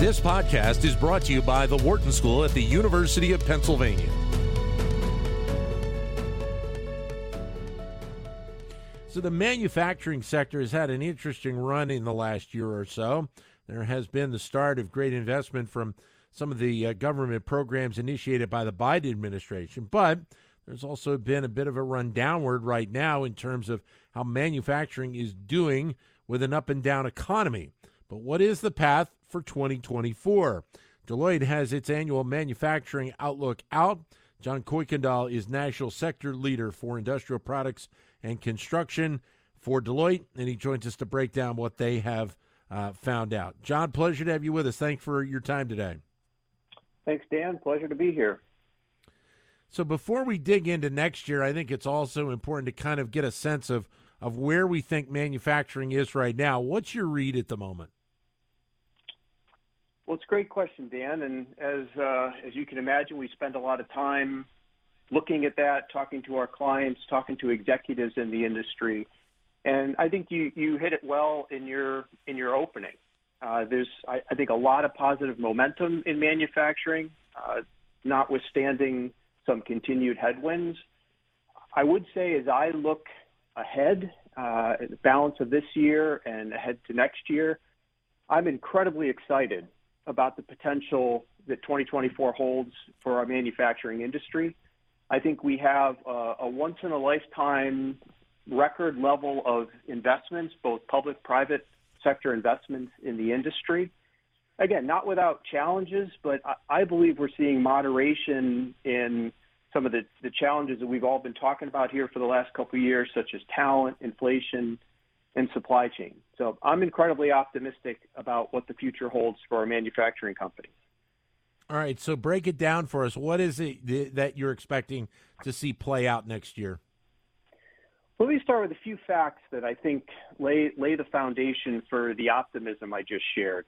This podcast is brought to you by the Wharton School at the University of Pennsylvania. So, the manufacturing sector has had an interesting run in the last year or so. There has been the start of great investment from some of the uh, government programs initiated by the Biden administration, but there's also been a bit of a run downward right now in terms of how manufacturing is doing with an up and down economy. But what is the path for 2024? Deloitte has its annual manufacturing outlook out. John Coykendall is national sector leader for industrial products and construction for Deloitte, and he joins us to break down what they have uh, found out. John, pleasure to have you with us. Thanks for your time today. Thanks, Dan. Pleasure to be here. So before we dig into next year, I think it's also important to kind of get a sense of of where we think manufacturing is right now. What's your read at the moment? Well, it's a great question, Dan. And as uh, as you can imagine, we spend a lot of time looking at that, talking to our clients, talking to executives in the industry. And I think you, you hit it well in your in your opening. Uh, there's, I, I, think, a lot of positive momentum in manufacturing, uh, notwithstanding some continued headwinds. I would say, as I look ahead, uh, the balance of this year and ahead to next year, I'm incredibly excited about the potential that 2024 holds for our manufacturing industry. I think we have a, a once in a lifetime record level of investments, both public, private sector investments in the industry. Again, not without challenges, but I, I believe we're seeing moderation in some of the, the challenges that we've all been talking about here for the last couple of years, such as talent, inflation, and supply chain. So I'm incredibly optimistic about what the future holds for our manufacturing companies. All right, so break it down for us. What is it that you're expecting to see play out next year? Let me start with a few facts that I think lay lay the foundation for the optimism I just shared.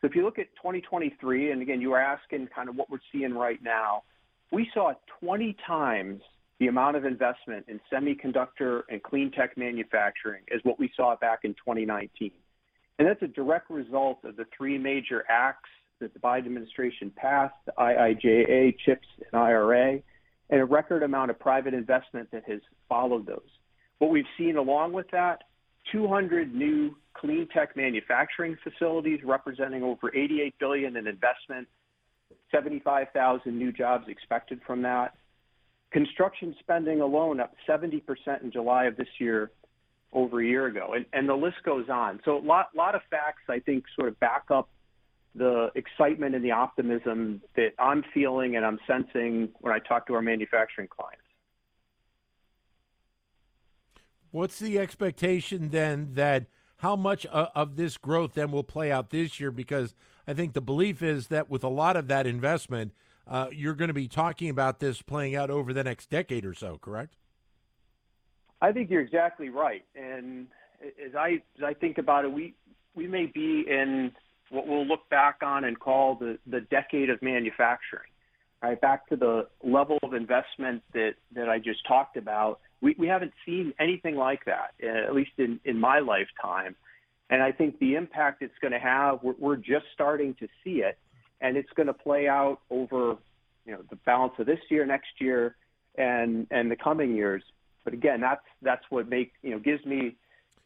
So if you look at 2023, and again, you were asking kind of what we're seeing right now, we saw 20 times the amount of investment in semiconductor and clean tech manufacturing as what we saw back in 2019. And that's a direct result of the three major acts that the Biden administration passed, the IIJA, CHIPS, and IRA, and a record amount of private investment that has followed those. What we've seen along with that, 200 new clean tech manufacturing facilities representing over 88 billion in investment, 75,000 new jobs expected from that. Construction spending alone up 70% in July of this year over a year ago. And, and the list goes on. So a lot, lot of facts, I think, sort of back up the excitement and the optimism that I'm feeling and I'm sensing when I talk to our manufacturing clients. What's the expectation then that how much uh, of this growth then will play out this year? Because I think the belief is that with a lot of that investment – uh, you're going to be talking about this playing out over the next decade or so, correct? I think you're exactly right. And as I as I think about it, we we may be in what we'll look back on and call the the decade of manufacturing. Right, back to the level of investment that that I just talked about. We we haven't seen anything like that, at least in in my lifetime. And I think the impact it's going to have, we're, we're just starting to see it and it's going to play out over you know the balance of this year, next year, and and the coming years. But again, that's that's what make you know gives me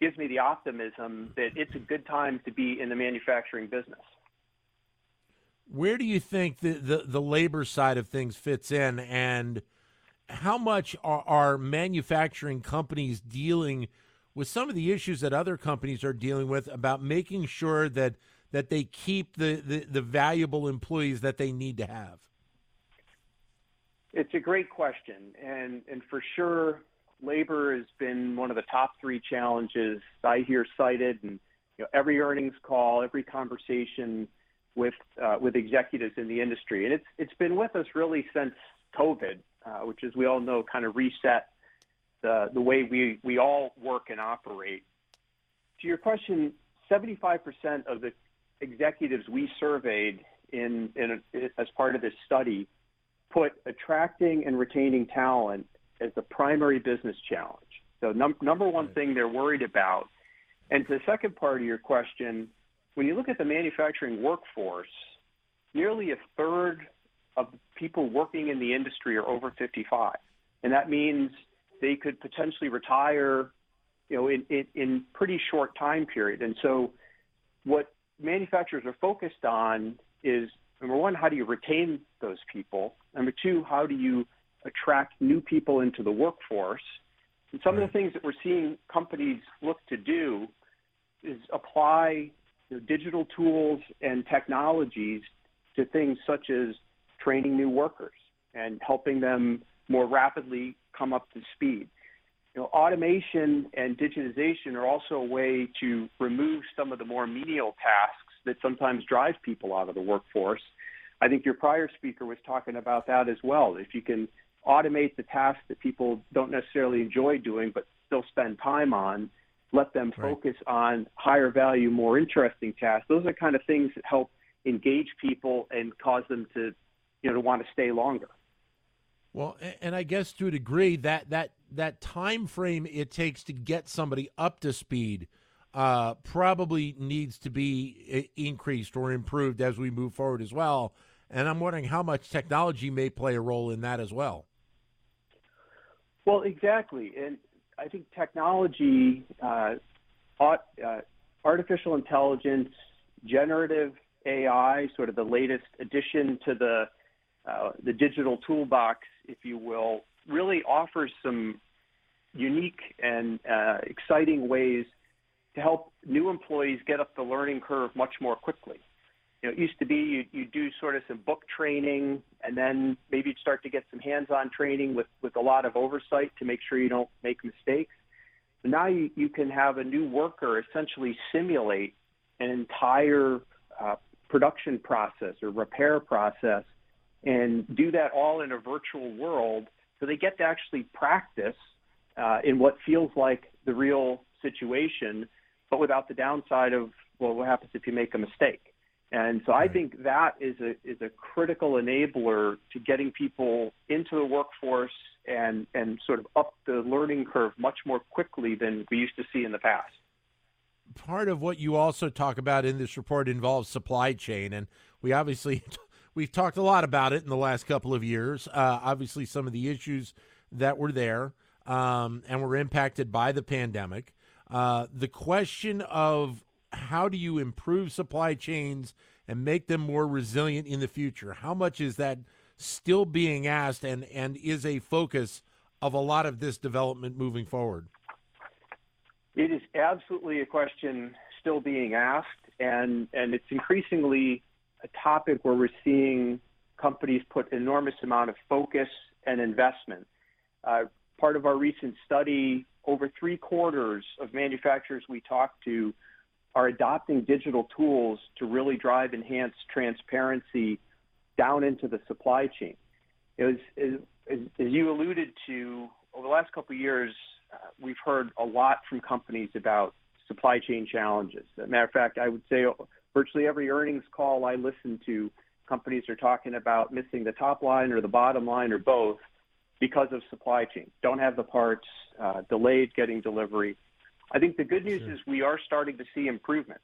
gives me the optimism that it's a good time to be in the manufacturing business. Where do you think the, the, the labor side of things fits in, and how much are, are manufacturing companies dealing with some of the issues that other companies are dealing with about making sure that that they keep the, the, the valuable employees that they need to have? It's a great question, and and for sure, labor has been one of the top three challenges I hear cited, and you know, every earnings call, every conversation with uh, with executives in the industry, and it's it's been with us really since COVID, uh, which, as we all know, kind of reset the the way we we all work and operate. To your question, 75% of the executives we surveyed in, in a, as part of this study put attracting and retaining talent as the primary business challenge. So num- number one thing they're worried about. And to the second part of your question, when you look at the manufacturing workforce, nearly a third of people working in the industry are over 55. And that means they could potentially retire, you know, in, in, in pretty short time period. And so what manufacturers are focused on is number one, how do you retain those people? Number two, how do you attract new people into the workforce? And some right. of the things that we're seeing companies look to do is apply you know, digital tools and technologies to things such as training new workers and helping them more rapidly come up to speed. You know, automation and digitization are also a way to remove some of the more menial tasks that sometimes drive people out of the workforce. I think your prior speaker was talking about that as well. If you can automate the tasks that people don't necessarily enjoy doing but still spend time on, let them focus right. on higher value, more interesting tasks. Those are kind of things that help engage people and cause them to, you know, to want to stay longer. Well, and I guess to a degree that that that time frame it takes to get somebody up to speed uh, probably needs to be increased or improved as we move forward as well. And I'm wondering how much technology may play a role in that as well. Well, exactly, and I think technology, uh, uh, artificial intelligence, generative AI, sort of the latest addition to the uh, the digital toolbox, if you will, really offers some unique and uh, exciting ways to help new employees get up the learning curve much more quickly. You know, it used to be you, you do sort of some book training and then maybe you'd start to get some hands-on training with, with a lot of oversight to make sure you don't make mistakes. But now you, you can have a new worker essentially simulate an entire uh, production process or repair process and do that all in a virtual world so they get to actually practice uh, in what feels like the real situation, but without the downside of, well, what happens if you make a mistake? And so I think that is a is a critical enabler to getting people into the workforce and and sort of up the learning curve much more quickly than we used to see in the past. Part of what you also talk about in this report involves supply chain, and we obviously we've talked a lot about it in the last couple of years. Uh, obviously, some of the issues that were there um, and were impacted by the pandemic. Uh, the question of how do you improve supply chains and make them more resilient in the future? How much is that still being asked and, and is a focus of a lot of this development moving forward? It is absolutely a question still being asked, and, and it's increasingly topic where we're seeing companies put enormous amount of focus and investment. Uh, part of our recent study, over three quarters of manufacturers we talked to are adopting digital tools to really drive enhanced transparency down into the supply chain. As, as, as you alluded to, over the last couple of years, uh, we've heard a lot from companies about supply chain challenges. As a matter of fact, I would say virtually every earnings call I listen to, companies are talking about missing the top line or the bottom line or both because of supply chain. Don't have the parts, uh, delayed getting delivery. I think the good news sure. is we are starting to see improvement.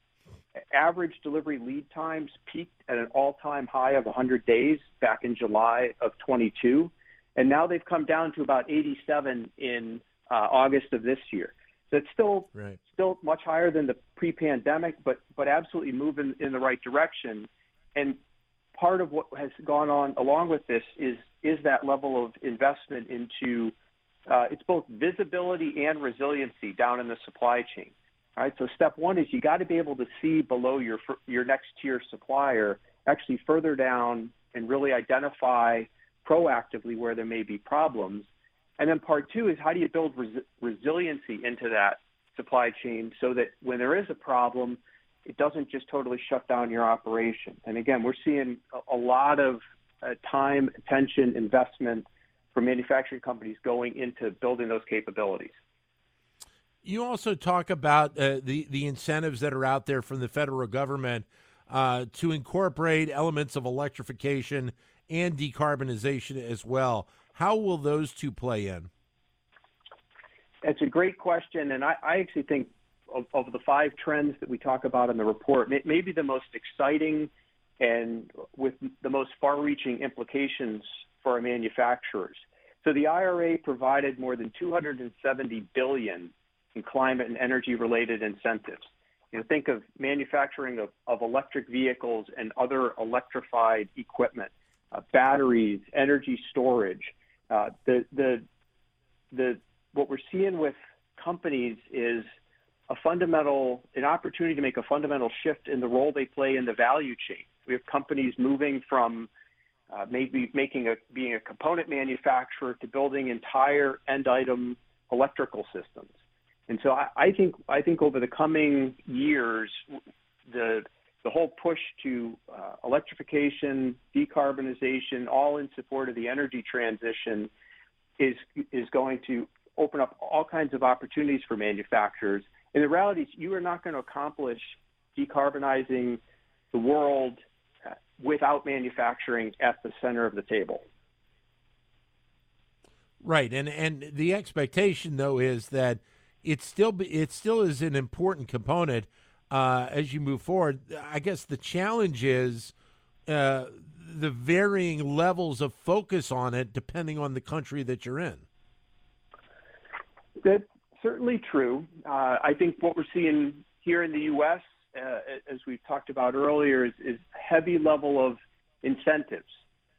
Average delivery lead times peaked at an all-time high of 100 days back in July of 22, and now they've come down to about 87 in uh, August of this year. So it's still right. Still much higher than the pre-pandemic, but but absolutely moving in the right direction. And part of what has gone on along with this is is that level of investment into uh, it's both visibility and resiliency down in the supply chain. All right, so step one is you got to be able to see below your your next tier supplier, actually further down, and really identify proactively where there may be problems. And then part two is how do you build res- resiliency into that supply chain so that when there is a problem, it doesn't just totally shut down your operation. And again, we're seeing a, lot of uh, time, attention, investment for manufacturing companies going into building those capabilities. You also talk about uh, the the incentives that are out there from the federal government uh, to incorporate elements of electrification and decarbonization as well. How will those two play in? It's a great question, and I, I actually think of, of the five trends that we talk about in the report, maybe the most exciting and with the most far-reaching implications for our manufacturers. So the IRA provided more than 270 billion in climate and energy-related incentives. You know, think of manufacturing of, of electric vehicles and other electrified equipment, uh, batteries, energy storage. Uh, the the the what we're seeing with companies is a fundamental an opportunity to make a fundamental shift in the role they play in the value chain. We have companies moving from uh, maybe making a being a component manufacturer to building entire end item electrical systems. And so I, I think I think over the coming years, the the whole push to uh, electrification, decarbonization, all in support of the energy transition, is is going to open up all kinds of opportunities for manufacturers. And the reality is, you are not going to accomplish decarbonizing the world uh, without manufacturing at the center of the table. Right, and and the expectation though is that it still it still is an important component uh, as you move forward. I guess the challenge is uh, the varying levels of focus on it depending on the country that you're in. That's certainly true. Uh, I think what we're seeing here in the U.S., uh, as we've talked about earlier, is, is heavy level of incentives.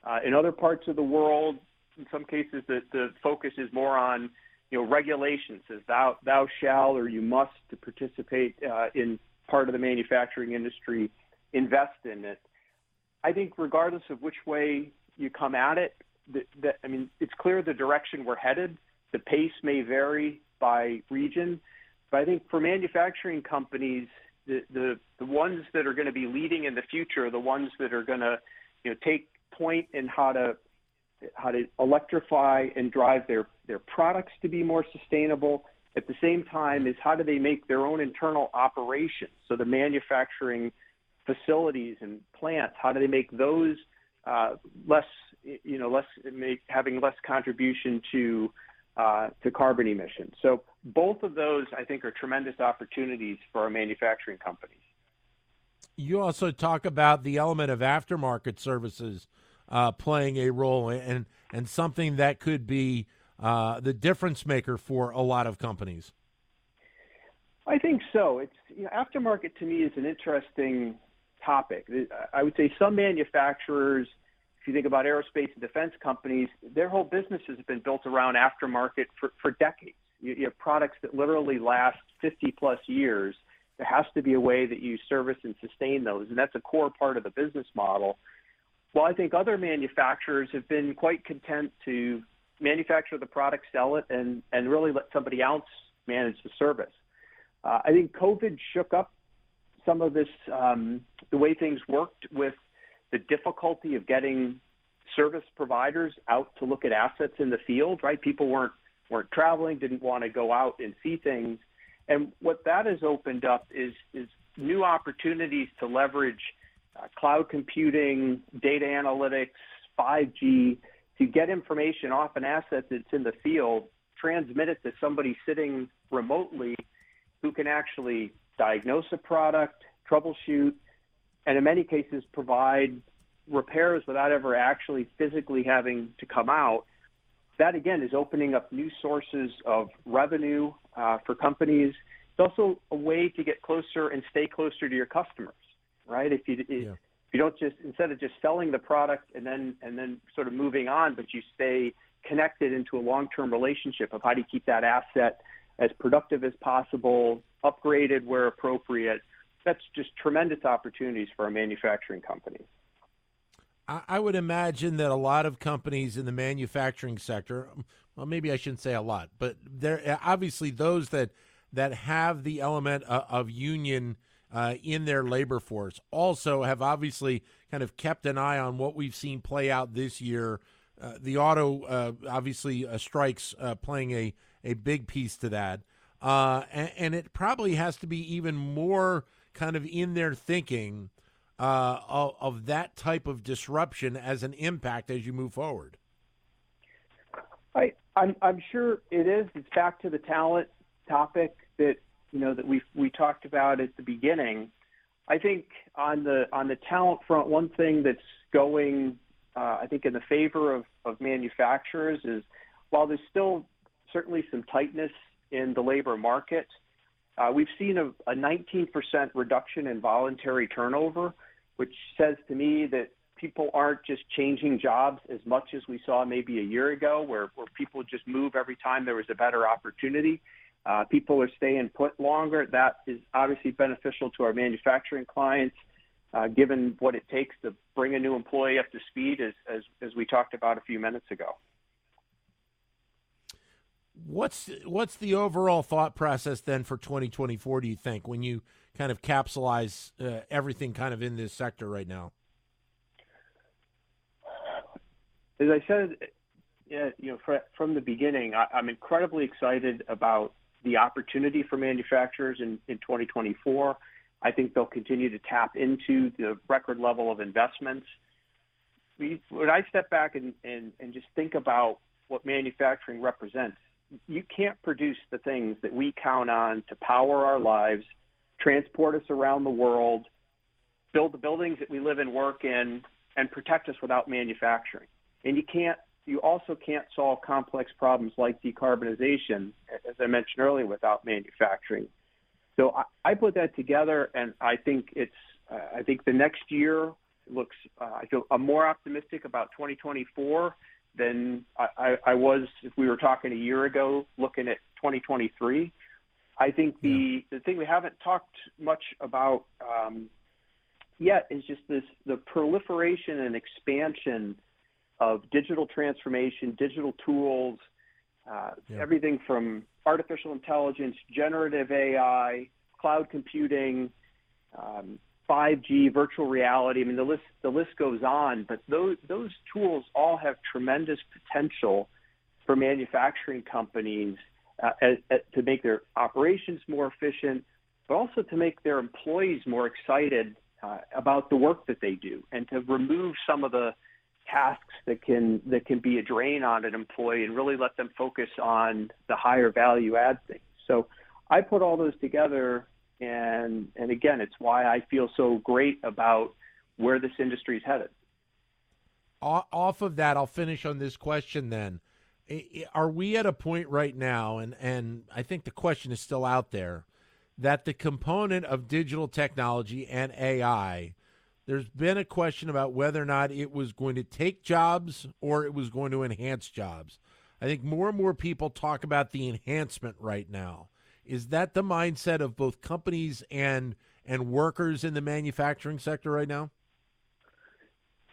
Uh, in other parts of the world, in some cases, the, the focus is more on you know regulations, as thou thou shall or you must to participate uh, in part of the manufacturing industry, invest in it. I think regardless of which way you come at it, that, that I mean, it's clear the direction we're headed. The pace may vary by region, but I think for manufacturing companies, the the, the ones that are going to be leading in the future are the ones that are going to, you know, take point in how to how to electrify and drive their their products to be more sustainable. At the same time, is how do they make their own internal operations? So the manufacturing facilities and plants, how do they make those uh, less, you know, less make, having less contribution to uh, to carbon emissions. So both of those, I think, are tremendous opportunities for our manufacturing companies. You also talk about the element of aftermarket services uh, playing a role and and something that could be uh, the difference maker for a lot of companies. I think so. It's you know, aftermarket to me is an interesting topic. I would say some manufacturers if you think about aerospace and defense companies, their whole business has been built around aftermarket for, for decades. You, you have products that literally last 50 plus years. There has to be a way that you service and sustain those, and that's a core part of the business model. Well, I think other manufacturers have been quite content to manufacture the product, sell it, and, and really let somebody else manage the service. Uh, I think COVID shook up some of this, um, the way things worked with the difficulty of getting service providers out to look at assets in the field, right? People weren't weren't traveling, didn't want to go out and see things. And what that has opened up is is new opportunities to leverage uh, cloud computing, data analytics, 5G to get information off an asset that's in the field, transmit it to somebody sitting remotely who can actually diagnose a product, troubleshoot, and in many cases provide repairs without ever actually physically having to come out. That again is opening up new sources of revenue uh, for companies. It's also a way to get closer and stay closer to your customers, right? If you yeah. if you don't just instead of just selling the product and then and then sort of moving on, but you stay connected into a long-term relationship of how do you keep that asset as productive as possible, upgraded where appropriate, that's just tremendous opportunities for our manufacturing companies. I would imagine that a lot of companies in the manufacturing sector, well, maybe I shouldn't say a lot, but there obviously those that that have the element of, union uh, in their labor force also have obviously kind of kept an eye on what we've seen play out this year. Uh, the auto uh, obviously uh, strikes uh, playing a a big piece to that, uh, and, and it probably has to be even more kind of in their thinking uh, of, of, that type of disruption as an impact as you move forward? I, I'm, I'm sure it is. It's back to the talent topic that you know that we we talked about at the beginning. I think on the on the talent front, one thing that's going, uh, I think, in the favor of, of manufacturers is while there's still certainly some tightness in the labor market, uh, we've seen a, a 19% reduction in voluntary turnover, which says to me that people aren't just changing jobs as much as we saw maybe a year ago, where, where people just move every time there was a better opportunity. Uh, people are staying put longer. That is obviously beneficial to our manufacturing clients, uh, given what it takes to bring a new employee up to speed, as, as, as we talked about a few minutes ago. What's what's the overall thought process then for 2024? Do you think when you kind of capsulize uh, everything kind of in this sector right now? as I said, you know, from the beginning, I'm incredibly excited about the opportunity for manufacturers in, in 2024. I think they'll continue to tap into the record level of investments. When I step back and, and, and just think about what manufacturing represents, you can't produce the things that we count on to power our lives, transport us around the world, build the buildings that we live and work in, and protect us without manufacturing. And you can't, you also can't solve complex problems like decarbonization, as I mentioned earlier, without manufacturing. So I, I put that together, and I think it's, uh, I think the next year looks, uh, I feel I'm more optimistic about 2024 than I, I, I was if we were talking a year ago, looking at 2023. I think the, yeah. the thing we haven't talked much about um, yet is just this the proliferation and expansion of digital transformation, digital tools, uh, yeah. everything from artificial intelligence, generative AI, cloud computing, um, 5G, virtual reality. I mean, the list the list goes on. But those those tools all have tremendous potential for manufacturing companies uh, as, to make their operations more efficient, but also to make their employees more excited uh, about the work that they do, and to remove some of the tasks that can that can be a drain on an employee and really let them focus on the higher value add things. So I put all those together and and again it's why I feel so great about where this industry is headed. Off of that, I'll finish on this question then. Are we at a point right now and and I think the question is still out there that the component of digital technology and AI there's been a question about whether or not it was going to take jobs or it was going to enhance jobs. I think more and more people talk about the enhancement right now. Is that the mindset of both companies and and workers in the manufacturing sector right now?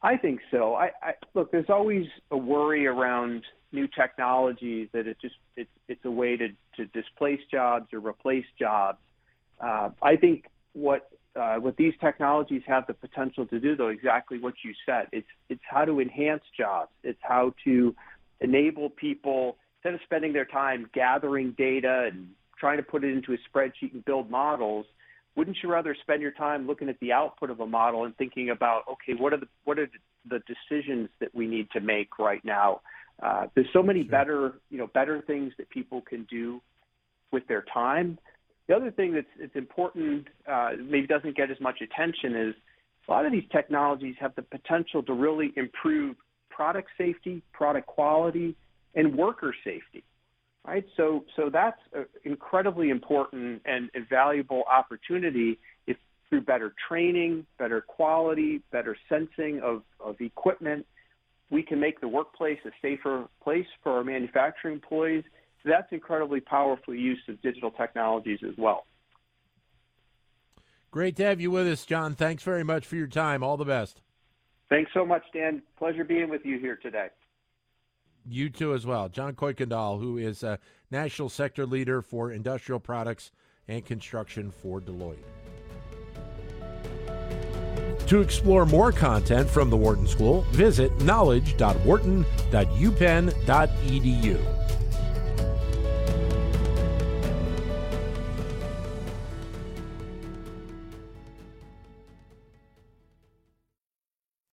I think so. I, I look. There's always a worry around new technologies that it just it's it's a way to to displace jobs or replace jobs. Uh, I think what uh, what these technologies have the potential to do, though, exactly what you said. It's it's how to enhance jobs. It's how to enable people instead of spending their time gathering data and trying to put it into a spreadsheet and build models. Wouldn't you rather spend your time looking at the output of a model and thinking about, okay, what are the what are the decisions that we need to make right now? Uh, there's so many sure. better, you know, better things that people can do with their time the other thing that's it's important, uh, maybe doesn't get as much attention, is a lot of these technologies have the potential to really improve product safety, product quality, and worker safety. Right, so so that's an incredibly important and, valuable opportunity if through better training, better quality, better sensing of, of equipment, we can make the workplace a safer place for our manufacturing employees that's incredibly powerful use of digital technologies as well. Great to have you with us, John. Thanks very much for your time. All the best. Thanks so much, Dan. Pleasure being with you here today. You too, as well. John Coykendall, who is a national sector leader for industrial products and construction for Deloitte. To explore more content from the Wharton School, visit knowledge.wharton.upenn.edu.